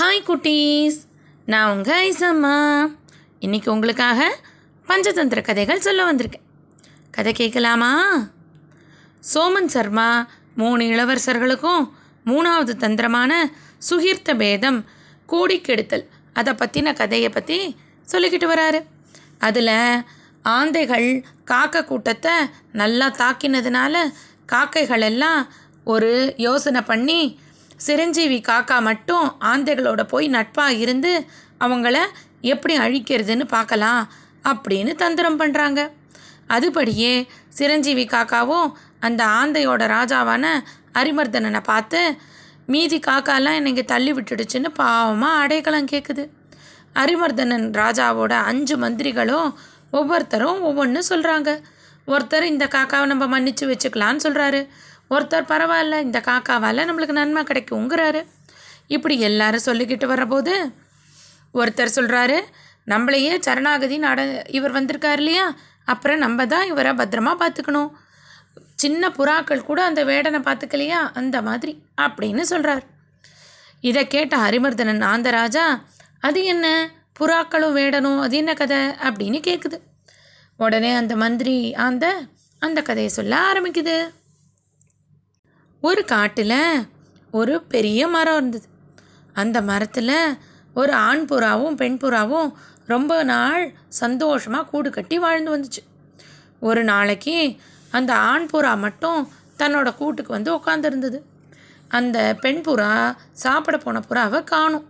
Hi குட்டீஸ். நான் உங்கள் ஐசம்மா. இன்றைக்கி உங்களுக்காக பஞ்சதந்திர கதைகள் சொல்ல வந்திருக்கேன். கதை கேட்கலாமா? சோமன் சர்மா மூணு இளவரசர்களுக்கும் மூணாவது தந்திரமான சுகீர்த்த பேதம் கூடி கெடுத்தல் அதை பற்றின கதையை பற்றி சொல்லிக்கிட்டு வராரு. அதில் ஆந்தைகள் காக்கை கூட்டத்தை நல்லா தாக்கினதுனால காக்கைகள் எல்லாம் ஒரு யோசனை பண்ணி சிரஞ்சீவி காக்கா மட்டும் ஆந்தைகளோட போய் நட்பாக இருந்து அவங்கள எப்படி அழிக்கிறதுன்னு பார்க்கலாம் அப்படின்னு தந்திரம் பண்ணுறாங்க அதுபடியே சிரஞ்சீவி காக்காவும் அந்த ஆந்தையோட ராஜாவான அரிமர்தனனை பார்த்து மீதி காக்காலாம் எனக்கு தள்ளி விட்டுடுச்சுன்னு பாவமாக அடைக்கலம் கேட்குது அரிமர்தனன் ராஜாவோட அஞ்சு மந்திரிகளும் ஒவ்வொருத்தரும் ஒவ்வொன்று சொல்கிறாங்க ஒருத்தர் இந்த காக்காவை நம்ம மன்னிச்சு வச்சுக்கலான்னு சொல்கிறாரு ஒருத்தர் பரவாயில்ல இந்த காக்காவால் நம்மளுக்கு நன்மை கிடைக்குங்கிறாரு. இப்படி எல்லாரும் சொல்லிக்கிட்டு வரபோது ஒருத்தர் சொல்கிறாரு நம்மளையே சரணாகதி நட இவர் வந்திருக்கார் இல்லையா? அப்புறம் நம்ம தான் இவரை பத்திரமா பார்த்துக்கணும். சின்ன புறாக்கள் கூட அந்த வேடனை பார்த்துக்கலையா? அந்த மாதிரி அப்படின்னு சொல்கிறார் இதை கேட்ட ஹரிமர்தனன் ஆந்தராஜா அது என்ன? புறாக்களும் வேடனும் அது என்ன கதை? அப்படின்னு கேட்குது உடனே அந்த மந்திரி ஆந்த அந்த கதையை சொல்ல ஆரம்பிக்குது. ஒரு காட்டில் ஒரு பெரிய மரம் இருந்தது. அந்த மரத்தில் ஒரு ஆண் புறாவும் பெண் புறாவும் ரொம்ப நாள் சந்தோஷமாக கூடு கட்டி வாழ்ந்து வந்துச்சு. ஒரு நாளைக்கு அந்த ஆண் புறா மட்டும் தன்னோட கூட்டுக்கு வந்து உட்காந்துருந்தது அந்த பெண் புறா சாப்பிட போன புறாவை காணும்.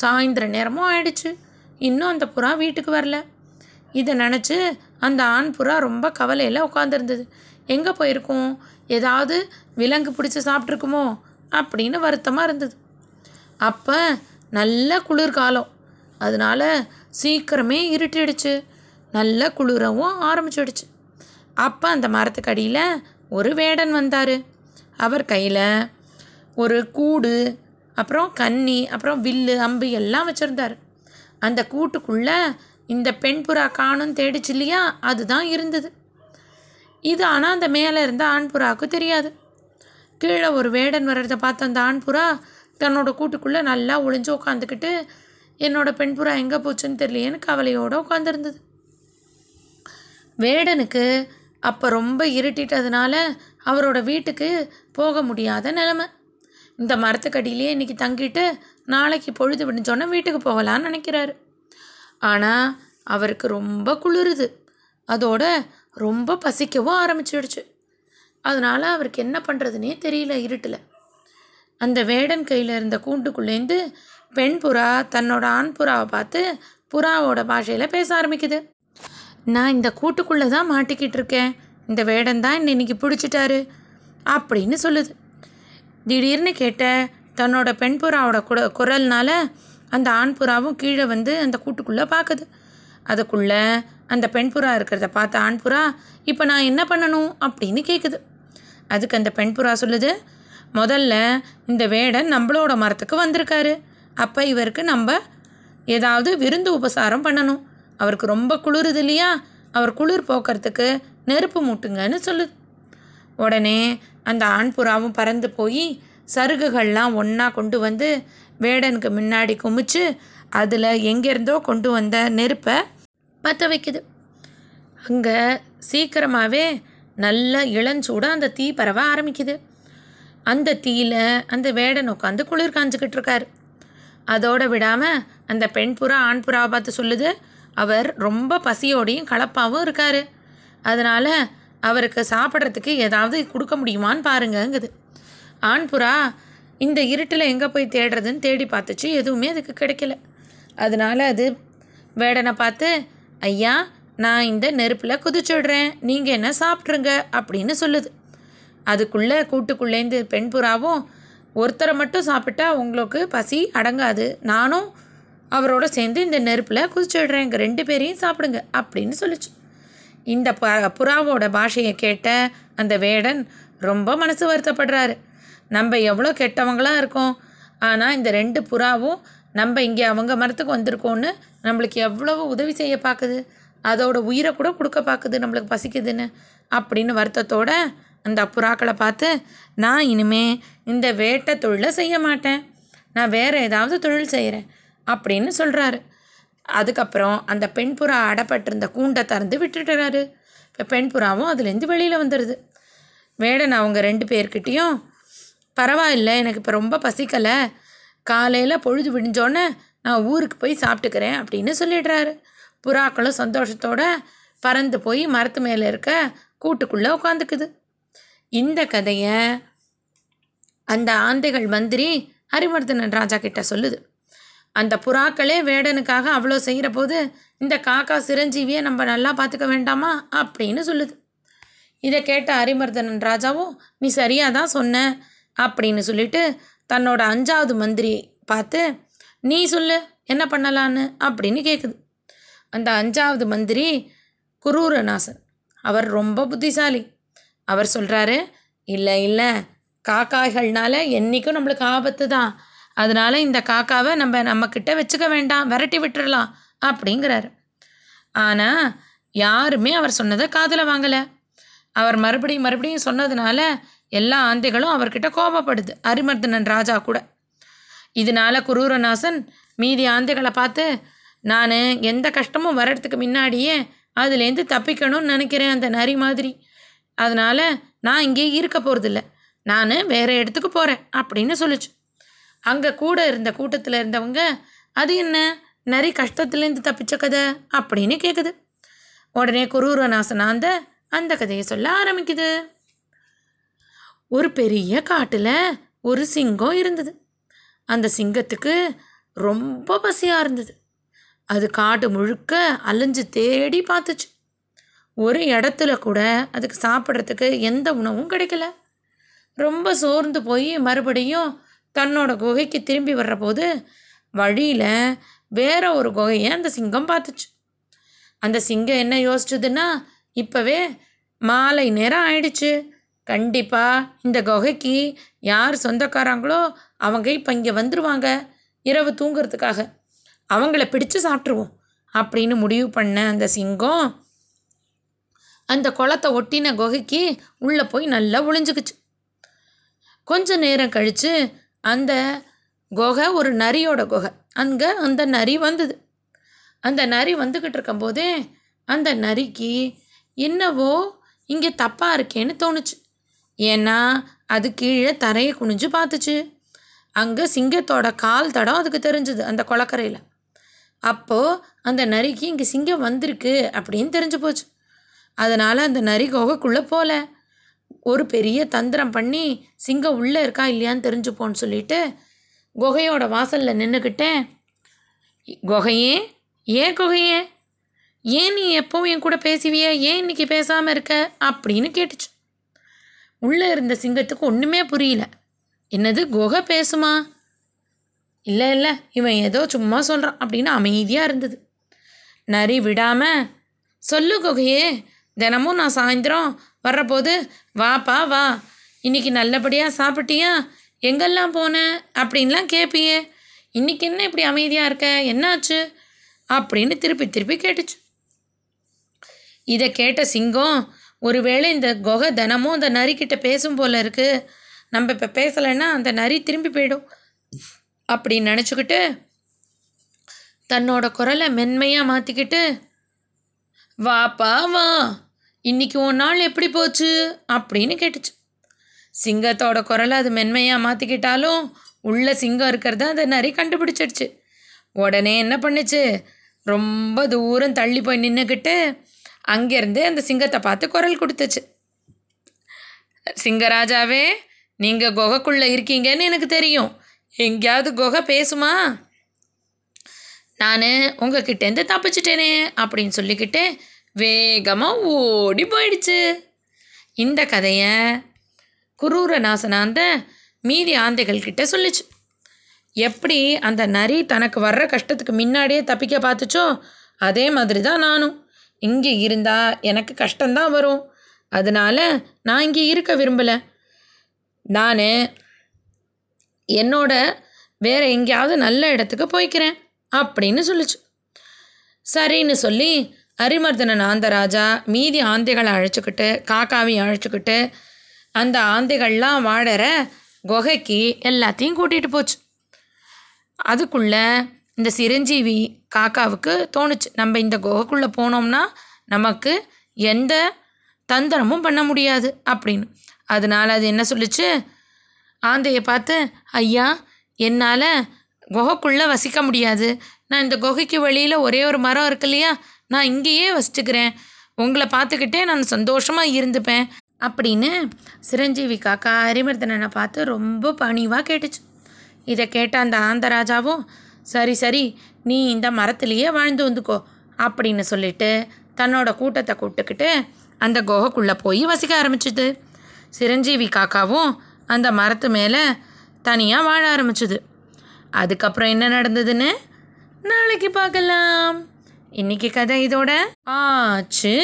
சாயந்தர நேரமும் ஆயிடுச்சு. இன்னும் அந்த புறா வீட்டுக்கு வரல. இதை நினச்சி அந்த ஆண் புறா ரொம்ப கவலையில் உட்காந்துருந்தது எங்கே போயிருக்கும்? ஏதாவது விலங்கு பிடிச்சி சாப்பிட்ருக்குமோ அப்படின்னு வருத்தமாக இருந்தது. அப்போ நல்ல குளிர்காலம் அதனால சீக்கிரமே இருட்டிடுச்சு. நல்ல குளிரவும் ஆரம்பிச்சிடுச்சு. அப்போ அந்த மரத்துக்கு அடியில் ஒரு வேடன் வந்தார். அவர் கையில் ஒரு கூடு அப்புறம் கன்னி அப்புறம் வில்லு அம்பு எல்லாம் வச்சுருந்தார். அந்த கூட்டுக்குள்ளே இந்த பெண் புறா காணும் தேடிச்சு இல்லையா? அதுதான் இருந்தது. இது ஆனால் அந்த மேலே இருந்த ஆண் புறாவுக்கு தெரியாது. கீழே ஒரு வேடன் வர்றதை பார்த்த அந்த ஆண் புறா தன்னோட கூட்டுக்குள்ளே நல்லா ஒளிஞ்சு உட்காந்துக்கிட்டு என்னோட பெண் புறா எங்கே போச்சுன்னு தெரியலையேன்னு கவலையோடு உட்காந்துருந்தது வேடனுக்கு அப்போ ரொம்ப இருட்டிட்டதுனால அவரோட வீட்டுக்கு போக முடியாத நிலமை. இந்த மரத்துக்கடியிலே இன்றைக்கி தங்கிட்டு நாளைக்கு பொழுது விடிஞ்சோன்னே வீட்டுக்கு போகலான்னு நினைக்கிறாரு. ஆனால் அவருக்கு ரொம்ப குளிருது. அதோட ரொம்ப பசிக்கவும் ஆரம்பிச்சிடுச்சு. அதனால் அவருக்கு என்ன பண்ணுறதுனே தெரியல இருட்டில். அந்த வேடன் கையில் இருந்த கூண்டுக்குள்ளேருந்து பெண் புறா தன்னோட ஆண் புறாவை பார்த்து புறாவோட பாஷையில் பேச ஆரம்பிக்குது. நான் இந்த கூட்டுக்குள்ளே தான் மாட்டிக்கிட்டு இருக்கேன். இந்த வேடன் தான் என்னை இன்னைக்கு பிடிச்சிட்டாரு அப்படின்னு சொல்லுது. திடீர்னு கேட்ட தன்னோட பெண் புறாவோட குட குரல்னால அந்த ஆண் புறாவும் கீழே வந்து அந்த கூட்டுக்குள்ளே பார்க்குது அதுக்குள்ளே அந்த பெண் புறா இருக்கிறத பார்த்த ஆண் புறா இப்போ நான் என்ன பண்ணணும்? அப்படின்னு கேட்குது அதுக்கு அந்த பெண் புறா சொல்லுது முதல்ல இந்த வேடன் நம்மளோட மரத்துக்கு வந்திருக்காரு. அப்போ இவருக்கு நம்ம ஏதாவது விருந்து உபசாரம் பண்ணணும். அவருக்கு ரொம்ப குளிருது இல்லையா? அவர் குளிர் போக்குறதுக்கு நெருப்பு மூட்டுங்கன்னு சொல்லுது. உடனே அந்த ஆண் புறாவும் பறந்து போய் சருகுகள்லாம் ஒன்றா கொண்டு வந்து வேடனுக்கு முன்னாடி குமிச்சு அதில் எங்கேருந்தோ கொண்டு வந்த நெருப்பை பற்ற வைக்குது. அங்கே சீக்கிரமாகவே நல்ல இளஞ்சூடாக அந்த தீ பரவ ஆரம்பிக்குது. அந்த தீயில் அந்த வேடன் உட்காந்து குளிர் காஞ்சிக்கிட்டு இருக்கார். அதோடு விடாமல் அந்த பெண் புறா ஆண் புறாவை பார்த்து சொல்லுது அவர் ரொம்ப பசியோடையும் கலப்பாகவும் இருக்கார். அதனால் அவருக்கு சாப்பிட்றதுக்கு ஏதாவது கொடுக்க முடியுமான்னு பாருங்கங்குது. ஆண் புறா இந்த இருட்டில் எங்கே போய் தேடுறதுன்னு தேடி பார்த்துச்சு எதுவுமே அதுக்கு கிடைக்கல. அதனால் அது வேடனை பார்த்து ஐயா நான் இந்த நெருப்பில் குதிச்சுடுறேன். நீங்கள் என்ன சாப்பிட்ருங்க அப்படின்னு சொல்லுது. அதுக்குள்ளே கூட்டுக்குள்ளேருந்து பெண் புறாவும் ஒருத்தரை மட்டும் சாப்பிட்டா உங்களுக்கு பசி அடங்காது. நானும் அவரோட சேர்ந்து இந்த நெருப்பில் குதிச்சுடுறேன் எங்கள் ரெண்டு பேரையும் சாப்பிடுங்க அப்படின்னு சொல்லிச்சு. இந்த ப புறாவோட பாஷையை கேட்ட அந்த வேடன் ரொம்ப மனசு வருத்தப்படுறாரு. நம்ம எவ்வளோ கெட்டவங்களாக இருக்கோம். ஆனால் இந்த ரெண்டு புறாவும் நம்ம இங்கே அவங்க மரத்துக்கு வந்திருக்கோன்னு நம்மளுக்கு எவ்வளவு உதவி செய்ய பார்க்குது? அதோட உயிரை கூட கொடுக்க பார்க்குது நம்மளுக்கு பசிக்குதுன்னு. அப்படின்னு வருத்தத்தோட அந்த புறாக்களை பார்த்து நான் இனிமே இந்த வேட்டை தொழிலை செய்ய மாட்டேன். நான் வேறு ஏதாவது தொழில் செய்கிறேன் அப்படின்னு சொல்கிறாரு அதுக்கப்புறம் அந்த பெண் புறா அடப்பட்டிருந்த கூண்டை திறந்து விட்டுட்டுறாரு இப்போ பெண் புறாவும் அதுலேருந்து வெளியில் வந்துடுது வேடன் அவங்க ரெண்டு பேர்கிட்டேயும் பரவாயில்ல எனக்கு இப்போ ரொம்ப பசிக்கலை. காலையில் பொழுது விடிஞ்சோன்னே நான் ஊருக்கு போய் சாப்பிட்டுக்கிறேன் அப்படின்னு சொல்லிடுறாரு. புறாக்களும் சந்தோஷத்தோட பறந்து போய் மரத்து மேலே இருக்க கூட்டுக்குள்ளே உட்காந்துக்குது இந்த கதையை அந்த ஆந்தைகள் மந்திரி ஹரிவர்தனன் ராஜா கிட்ட சொல்லுது. அந்த புறாக்களே வேடனுக்காக அவ்வளோ செய்கிற போது இந்த காக்கா சிரஞ்சீவியை நம்ம நல்லா பார்த்துக்க வேண்டாமா அப்படின்னு சொல்லுது. இதை கேட்ட ஹரிமர்தனன் ராஜாவும் நீ சரியாக தான் சொன்ன அப்படின்னு சொல்லிட்டு தன்னோட அஞ்சாவது மந்திரி பார்த்து நீ சொல்லு என்ன பண்ணலான்னு? அப்படின்னு கேட்குது அந்த அஞ்சாவது மந்திரி குரூரநாசன் அவர் ரொம்ப புத்திசாலி. அவர் சொல்கிறாரு இல்லை இல்லை. காக்காய்கள்னால என்றைக்கும் நம்மளுக்கு ஆபத்து தான். அதனால் இந்த காக்காவை நம்ம நம்மக்கிட்ட வச்சுக்க வேண்டாம். விரட்டி விட்டுறலாம். அப்படிங்கிறாரு. ஆனால் யாருமே அவர் சொன்னதை காதில் வாங்கலை. அவர் மறுபடியும் மறுபடியும் சொன்னதுனால எல்லா ஆந்தைகளும் அவர்கிட்ட கோபப்படுது. அரிமர்தனன் ராஜா கூட. இதனால குரூரநாசன் மீதி ஆந்தைகளை பார்த்து நான் எந்த கஷ்டமும் வர்றதுக்கு முன்னாடியே அதுலேருந்து தப்பிக்கணும்னு நினைக்கிறேன் அந்த நரி மாதிரி. அதனால் நான் இங்கே இருக்க போகிறதில்ல நான் வேறு இடத்துக்கு போகிறேன் அப்படின்னு சொல்லிச்சு. அங்கே கூட இருந்த கூட்டத்தில் இருந்தவங்க அது என்ன? நரி கஷ்டத்துலேருந்து தப்பிச்ச கதை? அப்படின்னு கேட்குது உடனே குரூரநாசன் அந்த கதையை சொல்ல ஆரம்பிக்குது. ஒரு பெரிய காட்டில் ஒரு சிங்கம் இருந்தது. அந்த சிங்கத்துக்கு ரொம்ப பசியாக இருந்தது. அது காடு முழுக்க அலைஞ்சு தேடி பார்த்துச்சு. ஒரு இடத்துல கூட அதுக்கு சாப்பிட்றதுக்கு எந்த உணவும் கிடைக்கல. ரொம்ப சோர்ந்து போய் மறுபடியும் தன்னோட குகைக்கு திரும்பி வர்றபோது வழியில் வேற ஒரு குகையை அந்த சிங்கம் பார்த்துச்சு. அந்த சிங்கம் என்ன யோசிச்சதுன்னா இப்போவே மாலை நேரம் ஆயிடுச்சு. கண்டிப்பாக இந்த குகைக்கு யார் சொந்தக்காரங்களோ அவங்க இப்போ இங்கே வந்துடுவாங்க இரவு தூங்குறதுக்காக. அவங்கள பிடிச்சு சாப்பிட்ருவோம் அப்படின்னு முடிவு பண்ண அந்த சிங்கம் அந்த குளத்தை ஒட்டின குகைக்கு உள்ளே போய் நல்லா ஒளிஞ்சுக்குச்சு. கொஞ்ச நேரம் கழித்து அந்த குகை ஒரு நரியோட குகை. அங்கே அந்த நரி வந்தது. அந்த நரி வந்துக்கிட்டு இருக்கும்போதே அந்த நரிக்கு என்னவோ இங்கே தப்பாக இருக்கேன்னு தோணுச்சு. ஏன்னா அது கீழே தரையை குனிஞ்சு பார்த்துச்சு. அங்கே சிங்கத்தோட கால் தடம் அதுக்கு தெரிஞ்சுது அந்த குளக்கரையில். அப்போது அந்த நரிக்கு இங்கே சிங்கம் வந்திருக்கு அப்படின்னு தெரிஞ்சு போச்சு. அதனால் அந்த நரி குகைக்குள்ளே போகல ஒரு பெரிய தந்திரம் பண்ணி சிங்கம் உள்ளே இருக்கா இல்லையான்னு தெரிஞ்சுப்போன்னு சொல்லிட்டு குகையோட வாசலில் நின்றுக்கிட்டேன் குகையே? ஏன் குகையே? ஏன் நீ எப்போவும் என் கூட பேசுவிய? ஏன் இன்னைக்கு பேசாமல் இருக்க? அப்படின்னு கேட்டுச்சு. உள்ளே இருந்த சிங்கத்துக்கு ஒன்றுமே புரியல. என்னது குகை பேசுமா? இல்லை இல்லை இவன் ஏதோ சும்மா சொல்கிறான் அப்படின்னு அமைதியாக இருந்தது. நரி விடாமல் சொல்லு குகையே தினமும் நான் சாயந்தரம் வர்றபோது வாப்பா வா. இன்னைக்கு நல்லபடியாக சாப்பிட்டியா? எங்கெல்லாம் போனேன் அப்படின்லாம் கேட்பியே இன்னைக்கு என்ன இப்படி அமைதியாக இருக்க? என்னாச்சு? அப்படின்னு திருப்பி திருப்பி கேட்டுச்சு. இதை கேட்ட சிங்கம் ஒருவேளை இந்த குகை தினமும் அந்த நரிக்கிட்ட பேசும் போல இருக்கு. நம்ம இப்போ பேசலைன்னா அந்த நரி திரும்பி போயிடும். அப்படின்னு நினச்சிக்கிட்டு தன்னோட குரலை மென்மையாக மாற்றிக்கிட்டு வாப்பா வா இன்னைக்கு ஒரு நாள் எப்படி போச்சு? அப்படின்னு கேட்டுச்சு. சிங்கத்தோட குரலை அது மென்மையாக மாற்றிக்கிட்டாலும் உள்ள சிங்கம் இருக்கிறத அந்த நரி கண்டுபிடிச்சிடுச்சு. உடனே என்ன பண்ணுச்சு? ரொம்ப தூரம் தள்ளி போய் நின்றுக்கிட்டு அங்கேருந்து அந்த சிங்கத்தை பார்த்து குரல் கொடுத்துச்சு. சிங்கராஜாவே நீங்கள் குகைக்குள்ளே இருக்கீங்கன்னு எனக்கு தெரியும். எங்கேயாவது குகை பேசுமா? நான் உங்ககிட்டேருந்து தப்பிச்சிட்டேனே அப்படின்னு சொல்லிக்கிட்டு வேகமாக ஓடி போயிடுச்சு. இந்த கதையை குரூர அந்த மீதி ஆந்தைகள்கிட்ட சொல்லிச்சு. எப்படி அந்த நரி தனக்கு வர்ற கஷ்டத்துக்கு முன்னாடியே தப்பிக்க பார்த்துச்சோ அதே மாதிரி தான் நானும். இங்கே இருந்தால் எனக்கு கஷ்டம்தான் வரும். அதனால் நான் இங்கே இருக்க விரும்பலை. நான் என்னோட வேறு எங்கேயாவது நல்ல இடத்துக்கு போய்க்கிறேன் அப்படின்னு சொல்லுச்சு. சரின்னு சொல்லி அரிமர்தன நாந்தராஜா மீதி ஆந்தைகளை அழைச்சிக்கிட்டு காக்காவையும் அழைச்சிக்கிட்டு அந்த ஆந்தைகள்லாம் வாழற குகைக்கு எல்லாத்தையும் கூட்டிகிட்டு போச்சு. அதுக்குள்ளே இந்த சிரஞ்சீவி காக்காவுக்கு தோணுச்சு. நம்ம இந்த குகைக்குள்ளே போனோம்னா நமக்கு எந்த தந்திரமும் பண்ண முடியாது அப்படின்னு. அதனால் அது என்ன சொல்லுச்சு? ஆந்தையை பார்த்து ஐயா என்னால் குகைக்குள்ளே வசிக்க முடியாது. நான் இந்த குகைக்கு வெளியில் ஒரே ஒரு மரம் இருக்கு இல்லையா? நான் இங்கேயே வசிச்சுக்கிறேன். உங்களை பார்த்துக்கிட்டே நான் சந்தோஷமாக இருந்துப்பேன். அப்படின்னு சிரஞ்சீவி காக்கா அரிமர்தனனை பார்த்து ரொம்ப பணிவாக கேட்டுச்சு. இதை கேட்ட அந்த ஆந்தராஜாவும் சரி சரி நீ இந்த மரத்துலேயே வாழ்ந்து வந்துக்கோ அப்படின்னு சொல்லிட்டு தன்னோட கூட்டத்தை கூப்பிட்டுக்கிட்டு அந்த குகைக்குள்ளே போய் வசிக்க ஆரம்பிச்சுது. சிரஞ்சீவி காக்காவும் அந்த மரத்து மேலே தனியாக வாழ ஆரம்பிச்சுது. அதுக்கப்புறம் என்ன நடந்ததுன்னு நாளைக்கு பார்க்கலாம். இன்னைக்கு கதை இதோட ஆச்சு.